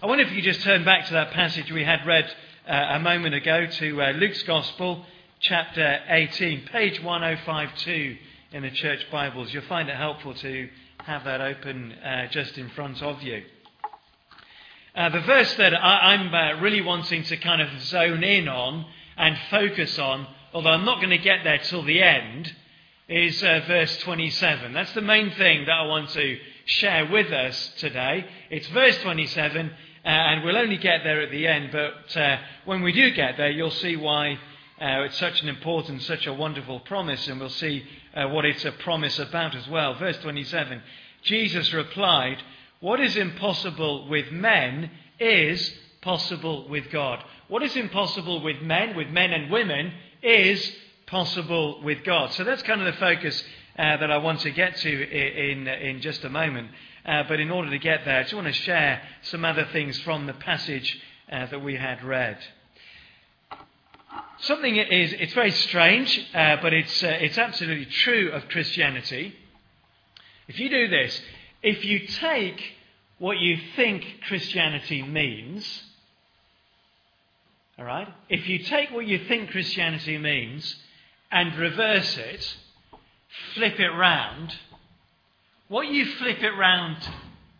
I wonder if you could just turn back to that passage we had read uh, a moment ago to uh, Luke's Gospel, chapter 18, page 1052 in the church Bibles. You'll find it helpful to have that open uh, just in front of you. Uh, the verse that I, am uh, really wanting to kind of zone in on and focus on, although I'm not going to get there till the end, is uh, verse 27. That's the main thing that I want to share with us today. It's verse 27, uh, and we'll only get there at the end, but uh, when we do get there, you'll see why uh, it's such an important, such a wonderful promise, and we'll see uh, what it's a promise about as well. Verse 27 Jesus replied, What is impossible with men is possible with God. What is impossible with men, with men and women, is possible with God. So that's kind of the focus uh, that I want to get to in, in just a moment. Uh, but in order to get there, I just want to share some other things from the passage uh, that we had read. Something is, it's very strange, uh, but it's, uh, it's absolutely true of Christianity. If you do this, if you take what you think Christianity means, all right, if you take what you think Christianity means and reverse it, flip it round, what you flip it round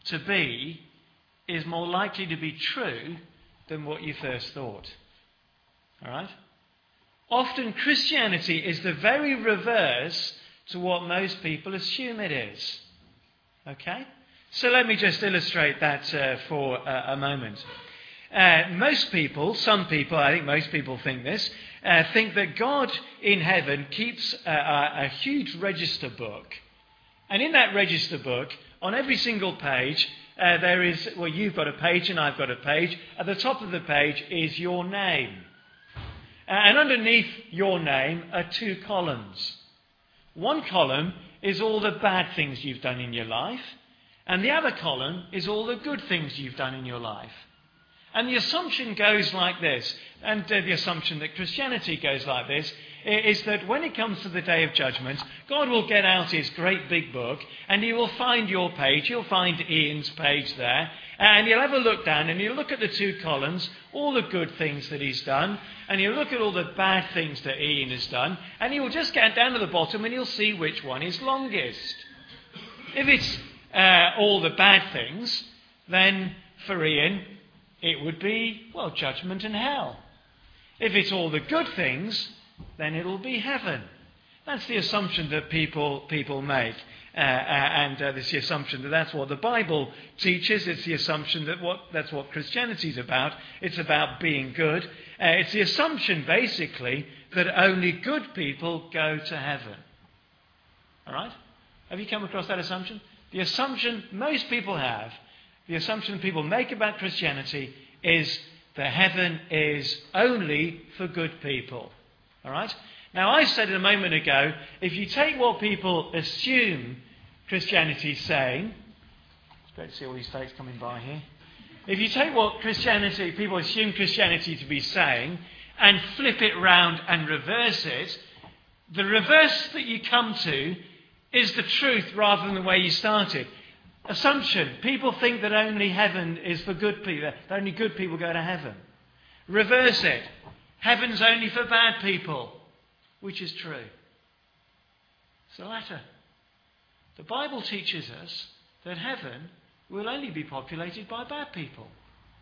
to be is more likely to be true than what you first thought. All right? Often Christianity is the very reverse to what most people assume it is. Okay? So let me just illustrate that uh, for uh, a moment. Uh, most people, some people, I think most people think this, uh, think that God in heaven keeps a, a, a huge register book. And in that register book, on every single page, uh, there is, well, you've got a page and I've got a page. At the top of the page is your name. Uh, and underneath your name are two columns. One column is all the bad things you've done in your life, and the other column is all the good things you've done in your life. And the assumption goes like this, and uh, the assumption that Christianity goes like this, is that when it comes to the day of judgment, God will get out his great big book and he will find your page, he'll find Ian's page there, and he'll have a look down and he'll look at the two columns, all the good things that he's done, and he'll look at all the bad things that Ian has done, and he will just get down to the bottom and he'll see which one is longest. If it's uh, all the bad things, then for Ian, it would be, well, judgment and hell. If it's all the good things, then it'll be heaven. That's the assumption that people, people make. Uh, uh, and uh, it's the assumption that that's what the Bible teaches. It's the assumption that what, that's what Christianity is about. It's about being good. Uh, it's the assumption, basically, that only good people go to heaven. All right? Have you come across that assumption? The assumption most people have the assumption people make about Christianity is that heaven is only for good people. All right? Now, I said a moment ago if you take what people assume Christianity is saying, it's great to see all these folks coming by here. If you take what Christianity, people assume Christianity to be saying, and flip it round and reverse it, the reverse that you come to is the truth rather than the way you started assumption. People think that only heaven is for good people, that only good people go to heaven. Reverse it. Heaven's only for bad people, which is true. It's the latter. The Bible teaches us that heaven will only be populated by bad people,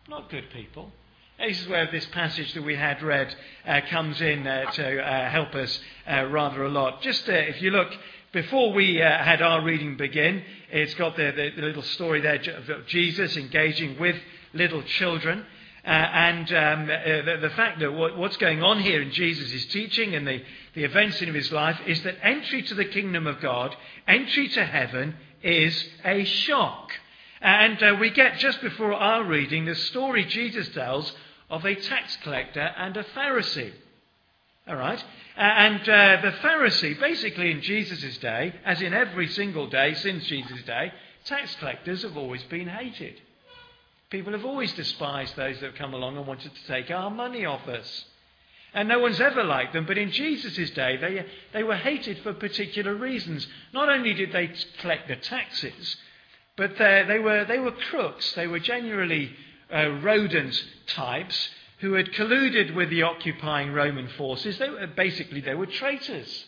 not good people. This is where this passage that we had read uh, comes in uh, to uh, help us uh, rather a lot. Just uh, if you look before we uh, had our reading begin, it's got the, the, the, little story there of Jesus engaging with little children. Uh, and um, uh, the, the, fact that what, what's going on here in Jesus' teaching and the, the events in his life is that entry to the kingdom of God, entry to heaven, is a shock. And uh, we get just before our reading the story Jesus tells of a tax collector and a Pharisee. All right? And uh, the Pharisee, basically in Jesus' day, as in every single day since Jesus' day, tax collectors have always been hated. People have always despised those that have come along and wanted to take our money off us. And no one's ever liked them, but in Jesus' day, they, they were hated for particular reasons. Not only did they collect the taxes, but they, were, they were crooks. They were generally uh, rodent types who had colluded with the occupying Roman forces. They were, basically, they were traitors.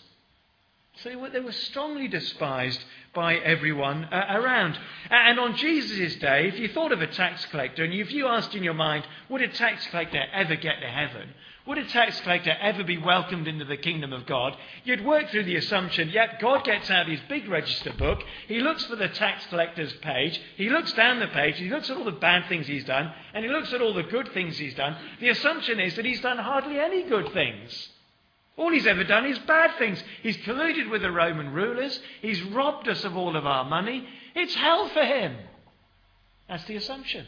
So they were, they were strongly despised by everyone uh, around. And on Jesus' day, if you thought of a tax collector and if you asked in your mind, would a tax collector ever get to heaven? Would a tax collector ever be welcomed into the kingdom of God? You'd work through the assumption, yep, God gets out his big register book, he looks for the tax collector's page, he looks down the page, he looks at all the bad things he's done, and he looks at all the good things he's done. The assumption is that he's done hardly any good things. All he's ever done is bad things. He's colluded with the Roman rulers, he's robbed us of all of our money. It's hell for him. That's the assumption.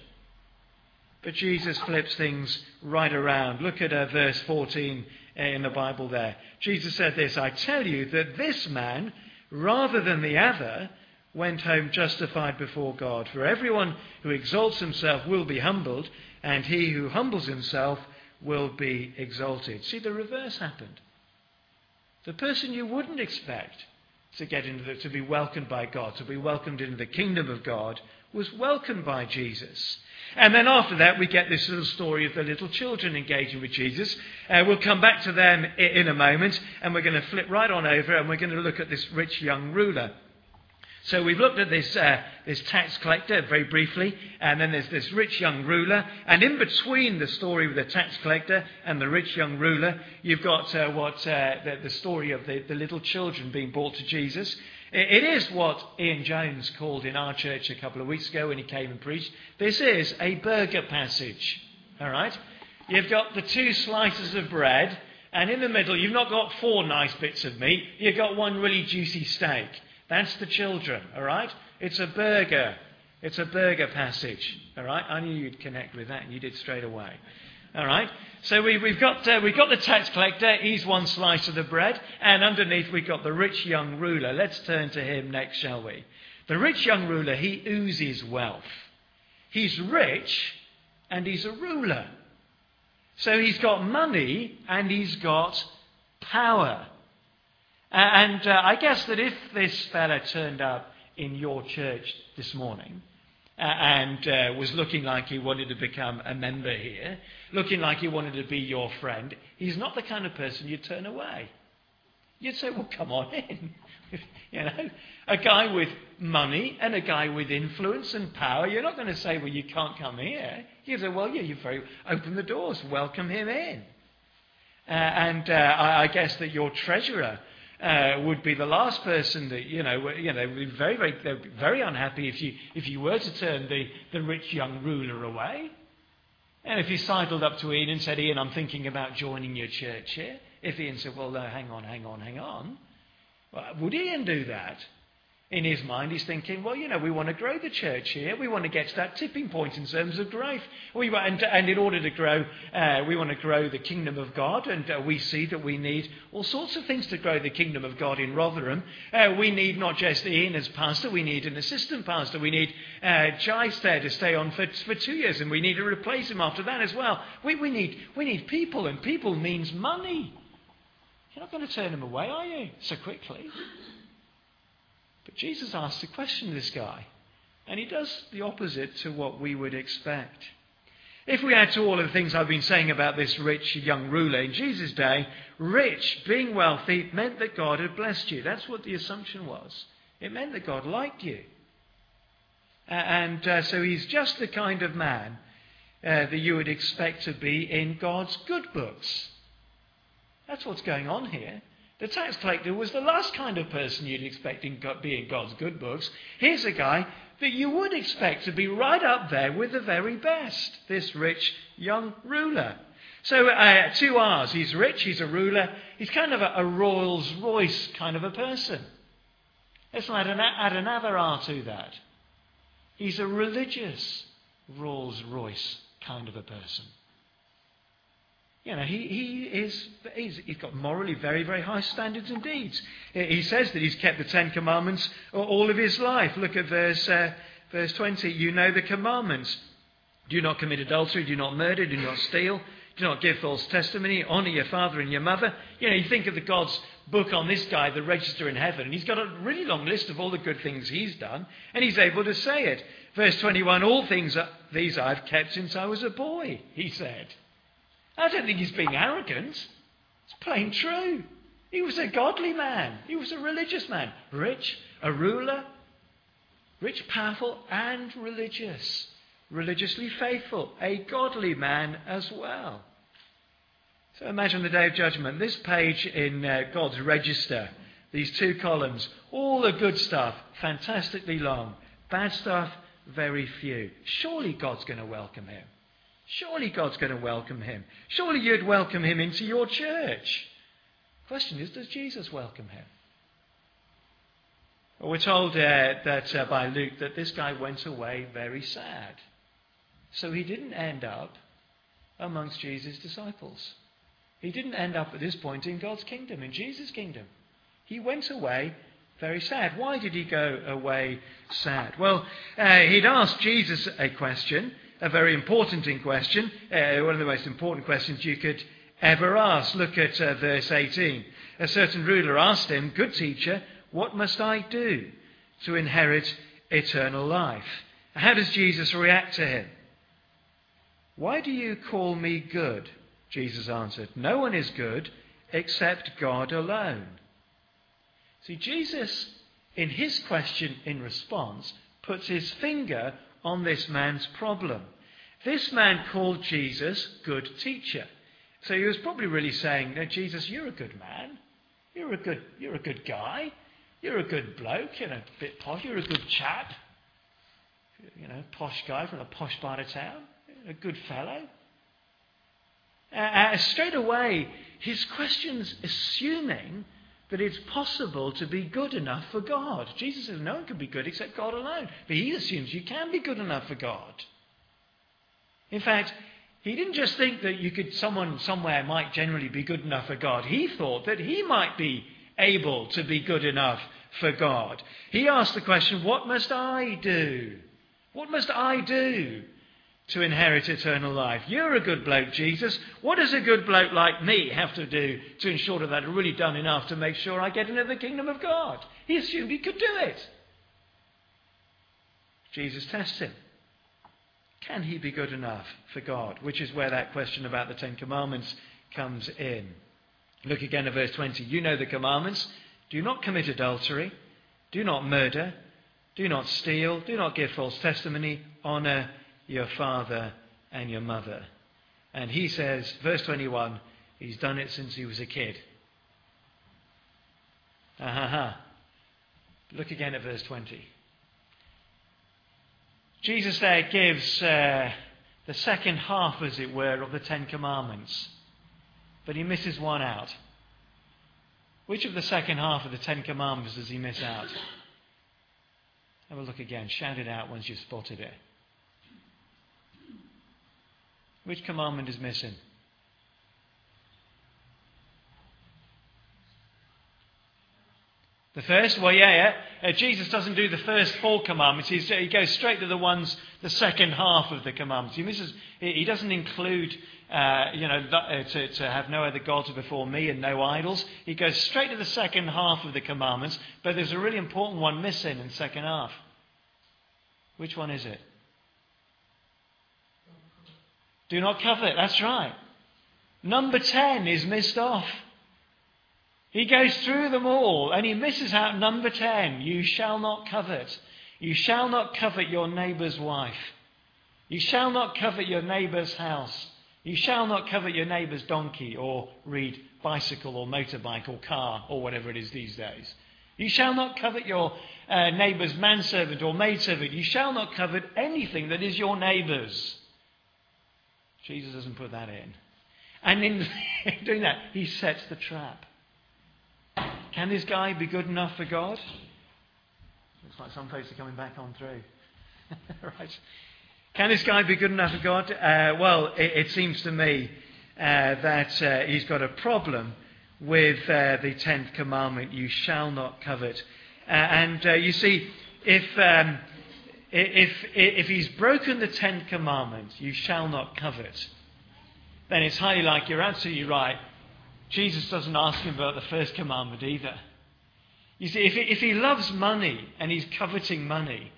But Jesus flips things right around. Look at uh, verse 14 uh, in the Bible there. Jesus said this I tell you that this man, rather than the other, went home justified before God. For everyone who exalts himself will be humbled, and he who humbles himself will be exalted. See, the reverse happened. The person you wouldn't expect to get into the, to be welcomed by God, to be welcomed into the kingdom of God, was welcomed by Jesus. And then after that, we get this little story of the little children engaging with Jesus. Uh, we'll come back to them in a moment, and we're going to flip right on over, and we're going to look at this rich young ruler. So we've looked at this, uh, this tax collector very briefly, and then there's this rich young ruler, and in between the story of the tax collector and the rich young ruler, you've got uh, what uh, the, the, story of the, the little children being brought to Jesus. It is what Ian Jones called in our church a couple of weeks ago when he came and preached. This is a burger passage. All right? You've got the two slices of bread, and in the middle, you've not got four nice bits of meat, you've got one really juicy steak. That's the children, all right? It's a burger. It's a burger passage, all right? I knew you'd connect with that, and you did straight away. All right? So we, have got, uh, we've got the tax collector. He's one slice of the bread. And underneath, we've got the rich young ruler. Let's turn to him next, shall we? The rich young ruler, he oozes wealth. He's rich and he's a ruler. So he's got money and he's got power. And uh, I guess that if this fellow turned up in your church this morning, uh, and uh, was looking like he wanted to become a member here, looking like he wanted to be your friend, he's not the kind of person you'd turn away. You'd say, well, come on in. you know, a guy with money and a guy with influence and power, you're not going to say, well, you can't come here. You'd say, well, yeah, you very open the doors, welcome him in. Uh, and uh, I, I guess that your treasurer uh, would be the last person that you know you know would be very very they'd be very unhappy if you if you were to turn the, the rich young ruler away. And if he sidled up to Ian and said, Ian, I'm thinking about joining your church here. If Ian said, Well, no, hang on, hang on, hang on. Well, would Ian do that? In his mind, he's thinking, well, you know, we want to grow the church here. We want to get to that tipping point in terms of growth. We, and, and in order to grow, uh, we want to grow the kingdom of God. And uh, we see that we need all sorts of things to grow the kingdom of God in Rotherham. Uh, we need not just Ian as pastor, we need an assistant pastor. We need uh, Jice there to stay on for, for two years, and we need to replace him after that as well. We, we, need, we need people, and people means money. You're not going to turn him away, are you, so quickly? But Jesus asks a question to this guy, and he does the opposite to what we would expect. If we add to all of the things I've been saying about this rich young ruler in Jesus' day, rich, being wealthy, meant that God had blessed you. That's what the assumption was. It meant that God liked you. And uh, so he's just the kind of man uh, that you would expect to be in God's good books. That's what's going on here. The tax collector was the last kind of person you'd expect to be in God's good books. Here's a guy that you would expect to be right up there with the very best this rich young ruler. So, uh, two R's. He's rich, he's a ruler, he's kind of a, a Rolls Royce kind of a person. Let's add, an, add another R to that. He's a religious Rolls Royce kind of a person. You know, he, he is, he's, he's got morally very, very high standards indeed. He says that he's kept the Ten Commandments all of his life. Look at verse, uh, verse 20. You know the commandments. Do not commit adultery, do not murder, do not steal, Do not give false testimony. Honour your father and your mother. You know, you think of the God's book on this guy, the register in heaven, and he's got a really long list of all the good things he's done, and he's able to say it. Verse 21 All things are, these I've kept since I was a boy, he said. I don't think he's being arrogant. It's plain true. He was a godly man, he was a religious man, rich, a ruler, rich, powerful, and religious. Religiously faithful, a godly man as well. So imagine the day of judgment. This page in uh, God's register, these two columns, all the good stuff, fantastically long. Bad stuff, very few. Surely God's going to welcome him. Surely God's going to welcome him. Surely you'd welcome him into your church. Question is, does Jesus welcome him? Well, we're told uh, that uh, by Luke that this guy went away very sad. So he didn't end up amongst Jesus' disciples. He didn't end up at this point in God's kingdom, in Jesus' kingdom. He went away very sad. Why did he go away sad? Well, uh, he'd asked Jesus a question, a very important question, uh, one of the most important questions you could ever ask. Look at uh, verse 18. A certain ruler asked him, Good teacher, what must I do to inherit eternal life? How does Jesus react to him? Why do you call me good? Jesus answered, No one is good except God alone. See, Jesus, in his question in response, puts his finger on this man's problem. This man called Jesus good teacher. So he was probably really saying, no, Jesus, you're a good man. You're a good, you're a good guy. You're a good bloke. You're a bit posh. You're a good chap. You know, posh guy from a posh part of town. A good fellow. Uh, straight away, his question's assuming that it's possible to be good enough for God. Jesus says no one can be good except God alone. But he assumes you can be good enough for God. In fact, he didn't just think that you could someone somewhere might generally be good enough for God. He thought that he might be able to be good enough for God. He asked the question, what must I do? What must I do to inherit eternal life. You're a good bloke, Jesus. What does a good bloke like me have to do to ensure that I've really done enough to make sure I get into the kingdom of God? He assumed he could do it. Jesus tests him. Can he be good enough for God? Which is where that question about the Ten Commandments comes in. Look again at verse 20. You know the commandments. Do not commit adultery. Do not murder. Do not steal. Do not give false testimony. Honour your father and your mother. And he says, verse 21, he's done it since he was a kid. Ha ha Look again at verse 20. Jesus there gives uh, the second half, as it were, of the Ten Commandments. But he misses one out. Which of the second half of the Ten Commandments does he miss out? Have a look again. Shout it out once you've spotted it. Which commandment is missing? The first? Well, yeah, yeah. Uh, Jesus doesn't do the first four commandments. He's, he goes straight to the ones, the second half of the commandments. He misses, he doesn't include, uh, you know, uh, to, to have no other gods before me and no idols. He goes straight to the second half of the commandments, but there's a really important one missing in the second half. Which one is it? Do not covet. That's right. Number 10 is missed off. He goes through them all and he misses out number 10. You shall not covet. You shall not covet your neighbour's wife. You shall not covet your neighbour's house. You shall not covet your neighbour's donkey or read bicycle or motorbike or car or whatever it is these days. You shall not covet your uh, neighbour's manservant or maidservant. You shall not covet anything that is your neighbour's. Jesus doesn't put that in. And in doing that, he sets the trap. Can this guy be good enough for God? Looks like some folks are coming back on through. right. Can this guy be good enough for God? Uh, well, it, it, seems to me uh, that uh, he's got a problem with uh, the tenth commandment: "You shall not covet." Uh, and uh, you see, if um, if, if he's broken the tenth commandment, you shall not covet, then it's highly likely you're absolutely right. Jesus doesn't ask him about the first commandment either. You see, if he, if he loves money and he's coveting money,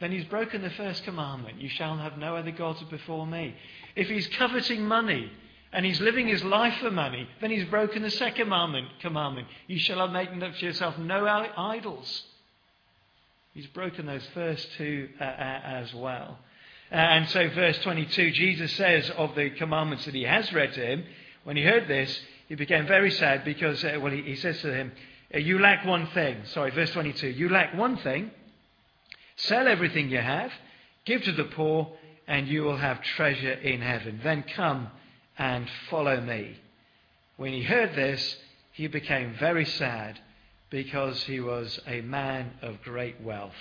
then he's broken the first commandment. You shall have no other gods before me. If he's coveting money and he's living his life for money, then he's broken the second commandment. commandment. You shall have made for yourself no idols. He's broken those first two uh, uh, as well. Uh, and so, verse 22, Jesus says of the commandments that he has read to him, when he heard this, he became very sad because, uh, well, he, he, says to him, uh, You lack one thing. Sorry, verse 22. You lack one thing. Sell everything you have, give to the poor, and you will have treasure in heaven. Then come and follow me. When he heard this, he became very sad because he was a man of great wealth.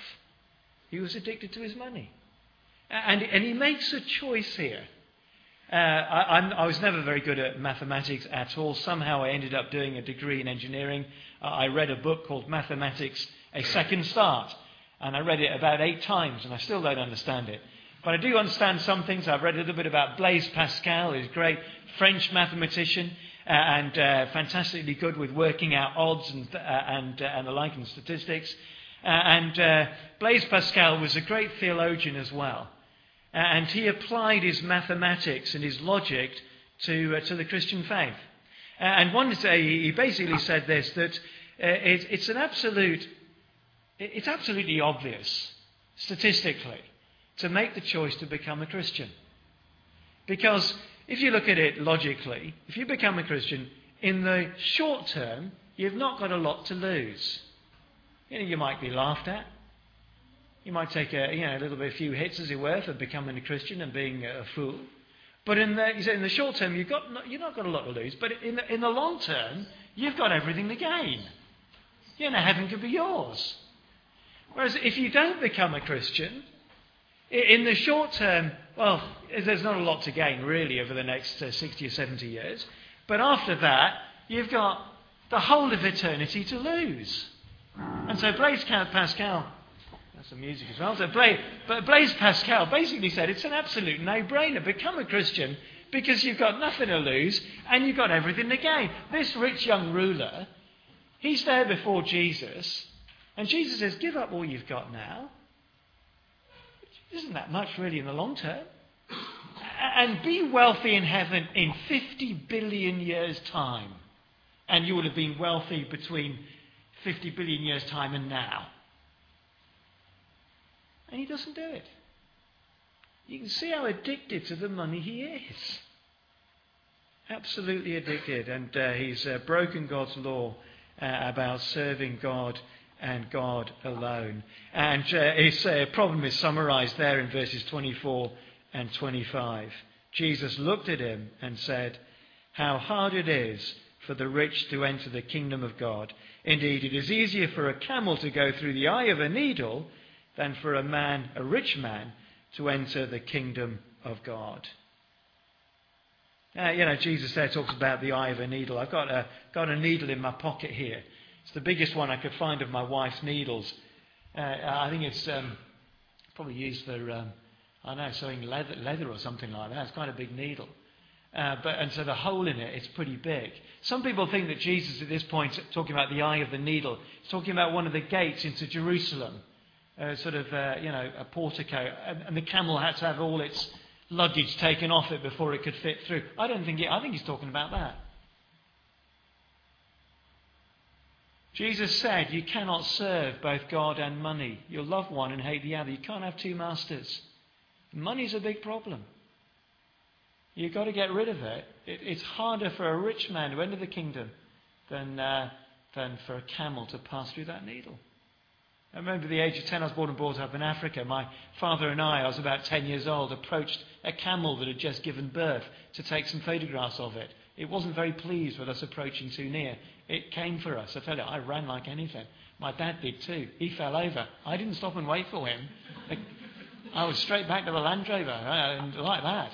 He was addicted to his money. And, and he makes a choice here. Uh, I, I, was never very good at mathematics at all. Somehow I ended up doing a degree in engineering. Uh, I read a book called Mathematics A Second Start. And I read it about eight times, and I still don't understand it. But I do understand some things. I've read a little bit about Blaise Pascal, who's a great French mathematician and uh, fantastically good with working out odds and, uh, and, uh, and the like and statistics. Uh, and uh, Blaise Pascal was a great theologian as well. and he applied his mathematics and his logic to, to the Christian faith. and one day he basically said this that it, it's an absolute, it's absolutely obvious, statistically, to make the choice to become a Christian. Because if you look at it logically, if you become a Christian, in the short term, you've not got a lot to lose. You know, you might be laughed at. You might take a, you know, a little bit, a few hits, as it were, for becoming a Christian and being a fool. But in the, in the short term, you've, got, you've not got a lot to lose. But in the, in the long term, you've got everything to gain. You know, heaven could be yours. Whereas if you don't become a Christian, in the short term, well, there's not a lot to gain really over the next uh, 60 or 70 years. But after that, you've got the whole of eternity to lose. And so Blaise Pascal, that's some music as well. So Blaise, but Blaise Pascal basically said it's an absolute no-brainer. Become a Christian because you've got nothing to lose and you've got everything to gain. This rich young ruler, he's there before Jesus, and Jesus says, "Give up all you've got now." Isn't that much really in the long term? And be wealthy in heaven in 50 billion years' time. And you will have been wealthy between 50 billion years' time and now. And he doesn't do it. You can see how addicted to the money he is. Absolutely addicted. And uh, he's uh, broken God's law uh, about serving God and God alone. And uh, his uh, problem is summarized there in verses 24 and 25. Jesus looked at him and said, How hard it is for the rich to enter the kingdom of God. Indeed, it is easier for a camel to go through the eye of a needle than for a man, a rich man, to enter the kingdom of God. Uh, you know, Jesus there talks about the eye of a needle. I've got a, got a needle in my pocket here. It's the biggest one I could find of my wife's needles. Uh, I think it's um, probably used for, um, I don't know, sewing leather, leather or something like that. It's quite a big needle. Uh, but, and so the hole in it is pretty big. Some people think that Jesus, at this point, talking about the eye of the needle, is talking about one of the gates into Jerusalem, uh, sort of, uh, you know, a portico. And, and, the camel had to have all its luggage taken off it before it could fit through. I don't think, he, I think he's talking about that. Jesus said, You cannot serve both God and money. You'll love one and hate the other. You can't have two masters. Money's a big problem. You've got to get rid of it. it it's harder for a rich man to enter the kingdom than, uh, than for a camel to pass through that needle. I remember the age of 10, I was born and brought up in Africa. My father and I, I was about 10 years old, approached a camel that had just given birth to take some photographs of it. It wasn't very pleased with us approaching too near. It came for us. I tell you, I ran like anything. My dad did too. He fell over. I didn't stop and wait for him. I was straight back to the Land Rover, uh, and like that.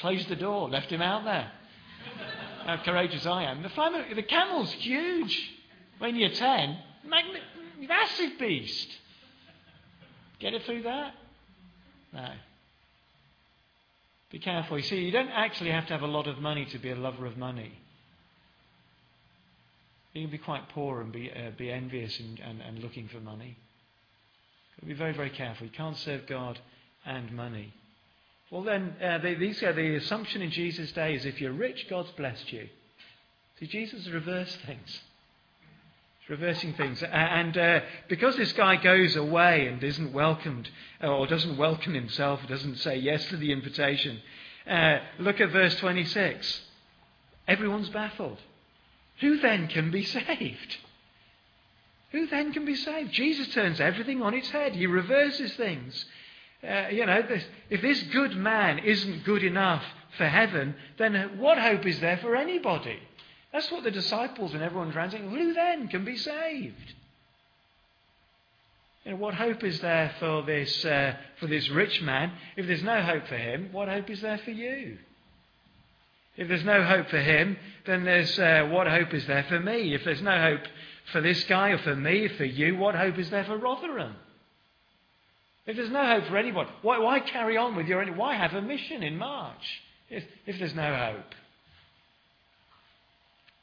Closed the door, left him out there. How courageous I am. The, the camel's huge. When you're 10, massive beast. Get it through that? No. Be careful. You see, you don't actually have to have a lot of money to be a lover of money. You can be quite poor and be, uh, be envious and, and, and looking for money. Be very, very careful. You can't serve God and money. Well, then, uh, they, these, uh, the assumption in Jesus' day is if you're rich, God's blessed you. See, Jesus reversed things. He's reversing things. And uh, because this guy goes away and isn't welcomed, or doesn't welcome himself, doesn't say yes to the invitation, uh, look at verse 26. Everyone's baffled. Who then can be saved? Who then can be saved? Jesus turns everything on its head. He reverses things. Uh, you know, this, if this good man isn't good enough for heaven, then what hope is there for anybody? That's what the disciples and everyone's around. Who then can be saved? You know, what hope is there for this, uh, for this rich man? If there's no hope for him, what hope is there for you? If there's no hope for him, then there's uh, what hope is there for me? If there's no hope for this guy or for me, for you, what hope is there for Rotherham? If there's no hope for anyone, why, why carry on with your why have a mission in March if, if there's no hope?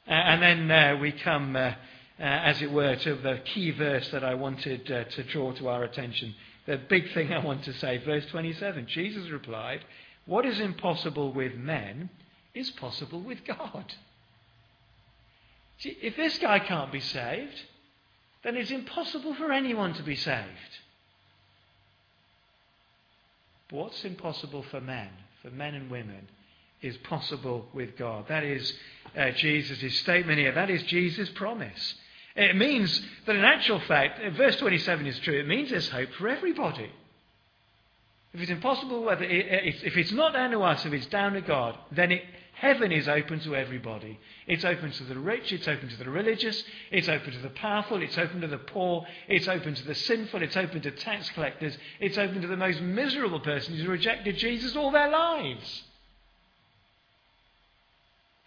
Uh, and then uh, we come, uh, uh as it were, to the key verse that I wanted uh, to draw to our attention. The big thing I want to say, verse 27. Jesus replied, What is impossible with men is possible with God. See, if this guy can't be saved, then it's impossible for anyone to be saved. But what's impossible for men, for men and women, is possible with God. That is uh, Jesus' statement here. That is Jesus' promise. It means that in actual fact, verse 27 is true. It means there's hope for everybody. If it's impossible, whether it, if it's not down to us, if it's down to God, then it, heaven is open to everybody. It's open to the rich, it's open to the religious, it's open to the powerful, it's open to the poor, it's open to the sinful, it's open to tax collectors, it's open to the most miserable person who's rejected Jesus all their lives.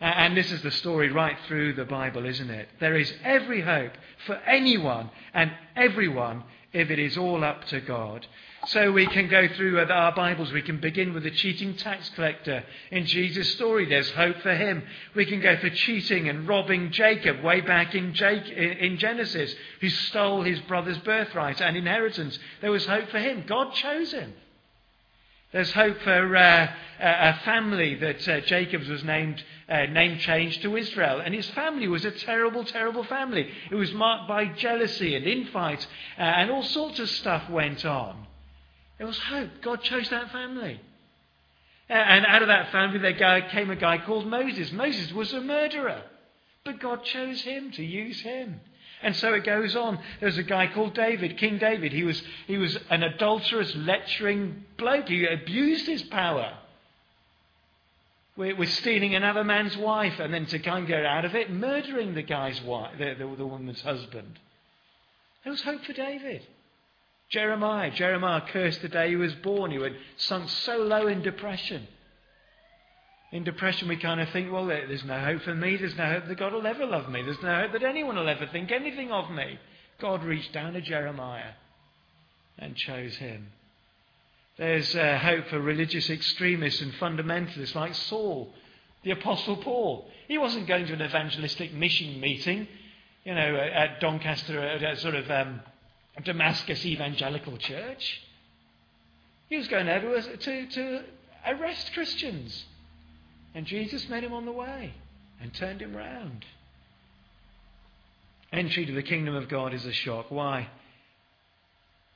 And this is the story right through the Bible, isn't it? There is every hope for anyone and everyone if it is all up to God. So we can go through our Bibles. We can begin with the cheating tax collector in Jesus' story. There's hope for him. We can go for cheating and robbing Jacob way back in, in Genesis, who stole his brother's birthright and inheritance. There was hope for him. God chose him. There's hope for uh, a family that uh, Jacob's was named, uh, name changed to Israel. And his family was a terrible, terrible family. It was marked by jealousy and infight, uh, and all sorts of stuff went on. There was hope. God chose that family. Uh, and out of that family, there came a guy called Moses. Moses was a murderer, but God chose him to use him. And so it goes on. There was a guy called David, King David. He was, he was an adulterous, lecturing bloke. He abused his power with, stealing another man's wife and then to kind of get out of it, murdering the guy's wife, the, the, the woman's husband. There was hope for David. Jeremiah. Jeremiah cursed the day he was born. He had sunk so low in depression. In depression, we kind of think, well, there's no hope for me. There's no hope that God will ever love me. There's no hope that anyone will ever think anything of me. God reached down to Jeremiah and chose him. There's uh, hope for religious extremists and fundamentalists like Saul, the Apostle Paul. He wasn't going to an evangelistic mission meeting, you know, at Doncaster, at a sort of um, Damascus Evangelical Church. He was going there to, to, to arrest Christians. And Jesus met him on the way and turned him round. Entry to the kingdom of God is a shock. Why?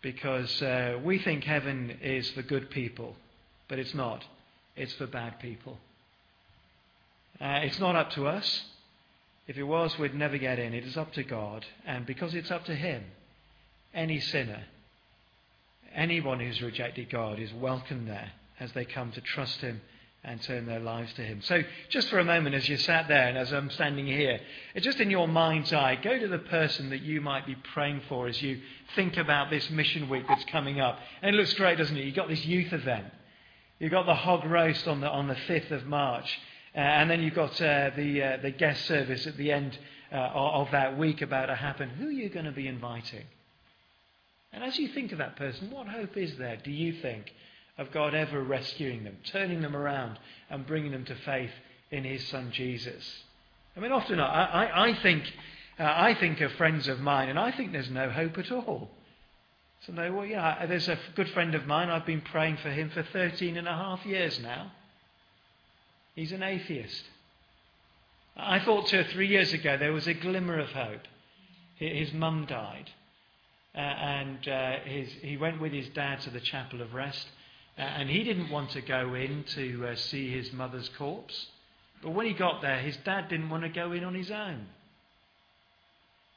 Because uh, we think heaven is for good people, but it's not. It's for bad people. Uh, it's not up to us. If it was, we'd never get in. It is up to God. And because it's up to Him, any sinner, anyone who's rejected God, is welcome there as they come to trust Him and turn their lives to Him. So, just for a moment, as you sat there and as I'm standing here, just in your mind's eye, go to the person that you might be praying for as you think about this mission week that's coming up. And it looks great, doesn't it? You've got this youth event. You've got the hog roast on the, on the 5th of March. Uh, and then you've got uh, the, uh, the guest service at the end uh, of that week about to happen. Who are you going to be inviting? And as you think of that person, what hope is there, do you think, of God ever rescuing them, turning them around, and bringing them to faith in His Son Jesus. I mean, often I, I, I think, uh, I think of friends of mine, and I think there's no hope at all. So, no, well, yeah, there's a good friend of mine. I've been praying for him for 13 and a half years now. He's an atheist. I thought two or three years ago there was a glimmer of hope. His mum died. Uh, and uh, his, he went with his dad to the chapel of rest. Uh, and he didn't want to go in to uh, see his mother's corpse. But when he got there, his dad didn't want to go in on his own.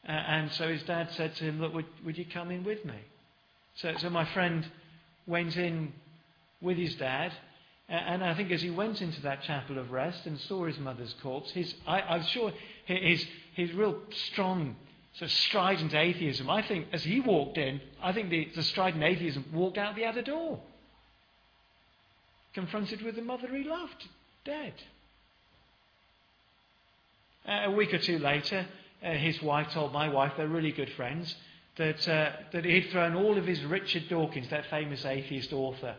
Uh, and so his dad said to him, Look, would, would you come in with me? So, so my friend went in with his dad. And I think as he went into that chapel of rest and saw his mother's corpse, his, I, I'm sure his, his real strong sort of strident atheism, I think as he walked in, I think the, the strident atheism walked out the other door. Confronted with the mother he loved, dead. Uh, a week or two later, uh, his wife told my wife, they're really good friends, that, uh, that he'd thrown all of his Richard Dawkins, that famous atheist author,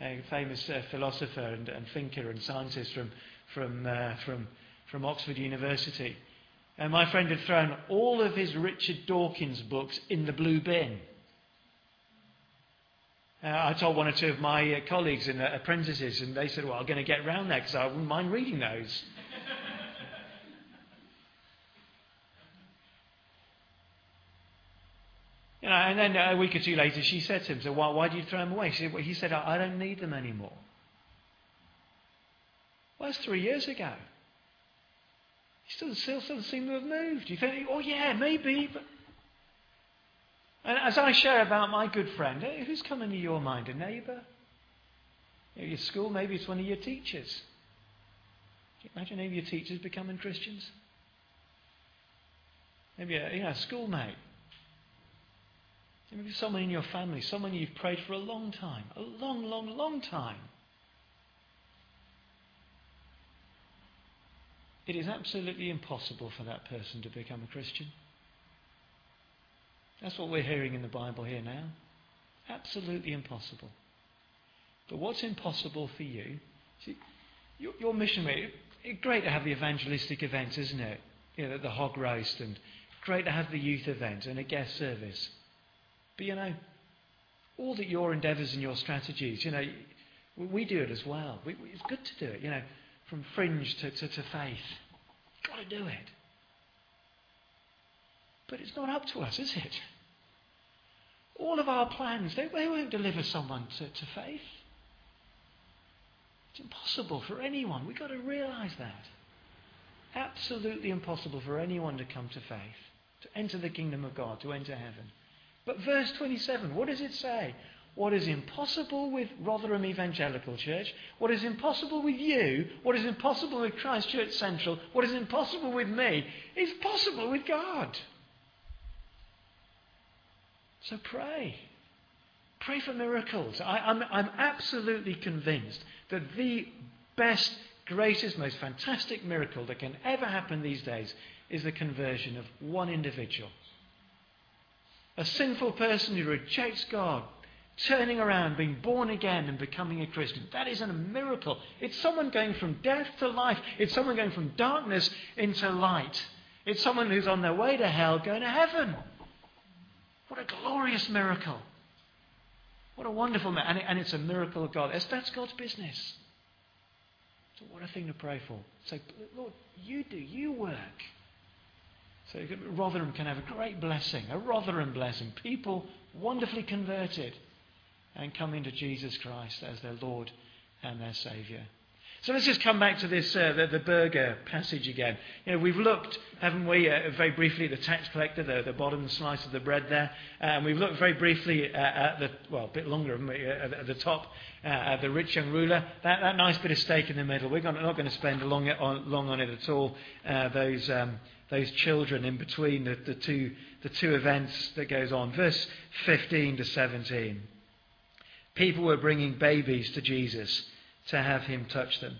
a famous uh, philosopher and, and, thinker and scientist from, from, uh, from, from Oxford University. And my friend had thrown all of his Richard Dawkins books in the blue bin. Uh, I told one or two of my uh, colleagues and uh, apprentices, and they said, Well, I'm going to get round there because I wouldn't mind reading those. You know, and then a week or two later, she said to him, "So why, why do you throw them away?" She said, well, he said, I, I don't need them anymore." Well, that's three years ago. He still, still doesn't seem to have moved. You think, "Oh yeah, maybe," but and as I share about my good friend, eh, who's coming to your mind? A neighbour? Your school? Maybe it's one of your teachers. Can you imagine any of your teachers becoming Christians? Maybe a you know, a schoolmate. Maybe someone in your family, someone you've prayed for a long time, a long, long, long time. It is absolutely impossible for that person to become a Christian. That's what we're hearing in the Bible here now. Absolutely impossible. But what's impossible for you? See, your, missionary, great to have the evangelistic events, isn't it? You know, the hog roast, and great to have the youth event and a guest service. But you know, all that your endeavours and your strategies, you know, we do it as well. We, it's good to do it, you know, from fringe to, to, to faith. Got to do it. But it's not up to us, is it? All of our plans, they, they won't deliver someone to, to faith. It's impossible for anyone. We've got to realise that. Absolutely impossible for anyone to come to faith, to enter the kingdom of God, to enter heaven. But verse 27, what does it say? What is impossible with Rotherham Evangelical Church, what is impossible with you, what is impossible with Christ Church Central, what is impossible with me, is possible with God. So pray. Pray for miracles. I, am I'm, I'm absolutely convinced that the best, greatest, most fantastic miracle that can ever happen these days is the conversion of one individual. A sinful person who rejects God, turning around, being born again, and becoming a Christian. That is a miracle. It's someone going from death to life, it's someone going from darkness into light. It's someone who's on their way to hell going to heaven. What a glorious miracle. What a wonderful miracle. And, it's a miracle of God. That's God's business. So, what a thing to pray for. Say, Lord, you do, you work. So Rotherham can have a great blessing, a Rotherham blessing. People wonderfully converted and come into Jesus Christ as their Lord and their Saviour. So let's just come back to this, uh, the, the burger passage again. You know, we've looked, haven't we, uh, very briefly at the tax collector, the, the bottom slice of the bread there. Uh, and we've looked very briefly at the, well, a bit longer uh, at the top, uh, at the rich young ruler. That, that nice bit of steak in the middle. We're not going to spend long on, long on it at all. Uh, those, um, those children in between the, the, two, the two events that goes on. Verse 15 to 17. People were bringing babies to Jesus to have him touch them.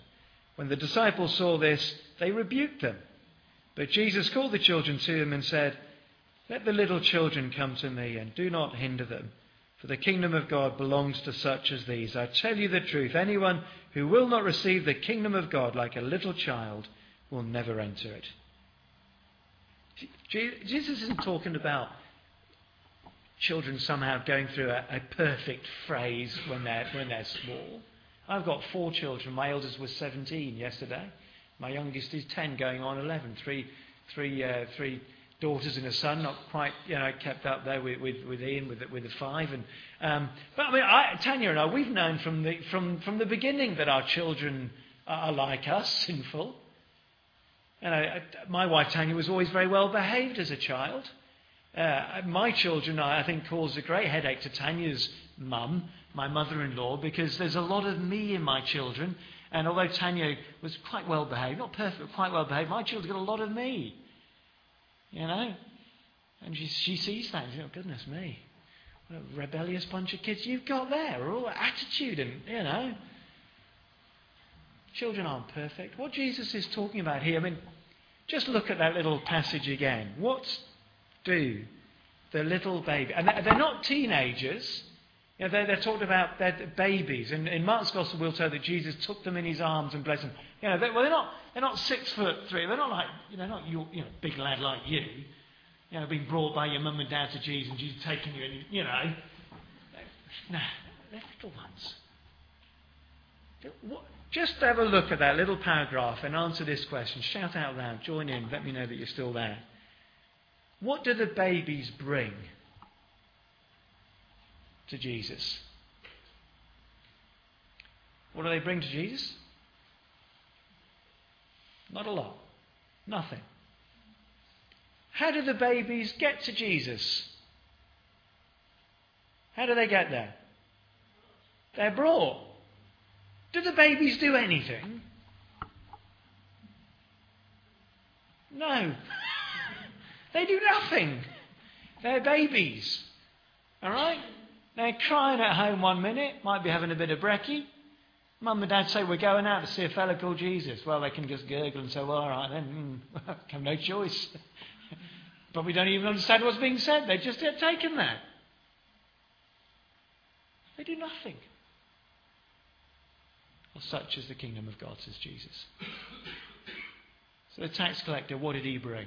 When the disciples saw this, they rebuked them. But Jesus called the children to him and said, Let the little children come to me, and do not hinder them, For the kingdom of God belongs to such as these. I tell you the truth anyone who will not receive the kingdom of God like a little child will never enter it. Jesus isn't talking about children somehow going through a, a perfect phase when they're, when they're small. I've got four children. My eldest was 17 yesterday. My youngest is 10, going on 11. Three, three, uh, three daughters and a son, not quite, you know, kept up there with, with, with Ian with with the five. And, um, but I mean, I, Tanya and I, we've known from the, from, from the beginning that our children are like us, sinful. And I, my wife Tanya was always very well behaved as a child. Uh, my children, I, I think, caused a great headache to Tanya's mum, my mother in law, because there's a lot of me in my children. And although Tanya was quite well behaved, not perfect, quite well behaved, my children got a lot of me. You know? And she, she sees that and oh, goodness me. What a rebellious bunch of kids you've got there. All attitude and, you know. Children aren't perfect. What Jesus is talking about here, I mean, just look at that little passage again. What do the little baby, and they're not teenagers, you know, they're, they're talking about their babies. And in Mark's Gospel, we'll tell that Jesus took them in his arms and blessed them. You know, they're, well, they're not, they're not six foot three. They're not like, you know, not your, you know, big lad like you. You know, being brought by your mum and dad to Jesus and Jesus taking you, and, you know. No, they're little ones. What, just have a look at that little paragraph and answer this question. Shout out loud, join in, let me know that you're still there. What do the babies bring to Jesus? What do they bring to Jesus? Not a lot. Nothing. How do the babies get to Jesus? How do they get there? They're brought. Do the babies do anything? No. they do nothing. They're babies. All right? They're crying at home one minute, might be having a bit of brekkie. Mum and dad say, We're going out to see a fellow called Jesus. Well, they can just gurgle and say, Well, all right, then, mm, have no choice. but we don't even understand what's being said. They've just taken there. They do nothing. Well, such is the kingdom of God, says Jesus. So the tax collector, what did he bring?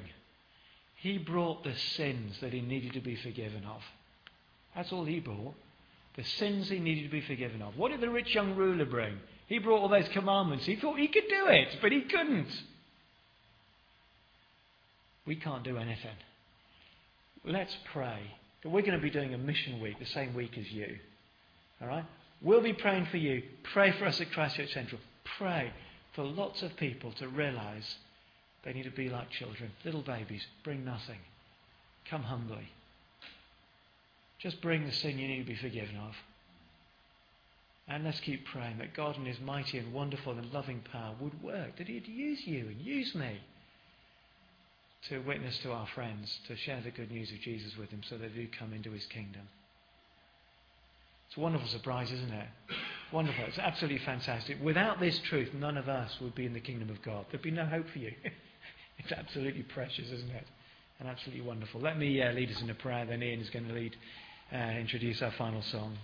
He brought the sins that he needed to be forgiven of. That's all he brought the sins he needed to be forgiven of. What did the rich young ruler bring? He brought all those commandments. He thought he could do it, but he couldn't. We can't do anything. Let's pray. We're going to be doing a mission week the same week as you. All right? We'll be praying for you. Pray for us at Christchurch Central. Pray for lots of people to realize they need to be like children, little babies. Bring nothing. Come humbly. Just bring the sin you need to be forgiven of. And let's keep praying that God, in His mighty and wonderful and loving power, would work, that He'd use you and use me to witness to our friends, to share the good news of Jesus with them so they do come into His kingdom. It's a wonderful surprise, isn't it? Wonderful. It's absolutely fantastic. Without this truth, none of us would be in the kingdom of God. There'd be no hope for you. it's absolutely precious, isn't it? And absolutely wonderful. Let me uh, lead us in a prayer, then Ian is going to lead uh, introduce our final song.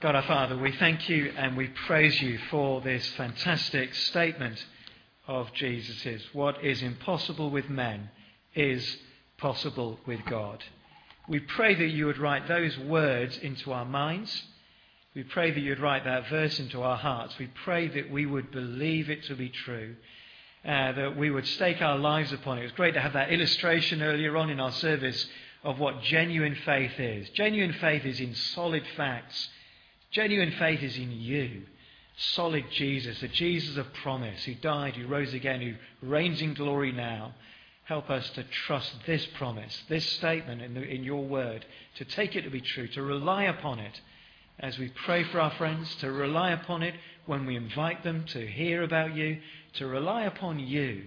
God our Father, we thank you and we praise you for this fantastic statement of Jesus's. What is impossible with men is possible with God. We pray that you would write those words into our minds. We pray that you would write that verse into our hearts. We pray that we would believe it to be true, uh, that we would stake our lives upon it. Was great to have that illustration earlier on in our service of what genuine faith is. Genuine faith is in solid facts. Genuine faith is in you. Solid Jesus, the Jesus of promise, who died, who rose again, who reigns in glory now. Help us to trust this promise, this statement in, the, in your word, to take it to be true, to rely upon it as we pray for our friends, to rely upon it when we invite them to hear about you, to rely upon you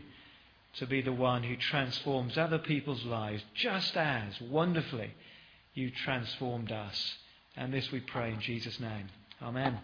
to be the one who transforms other people's lives just as wonderfully you transformed us. And this we pray in Jesus' name. Amen.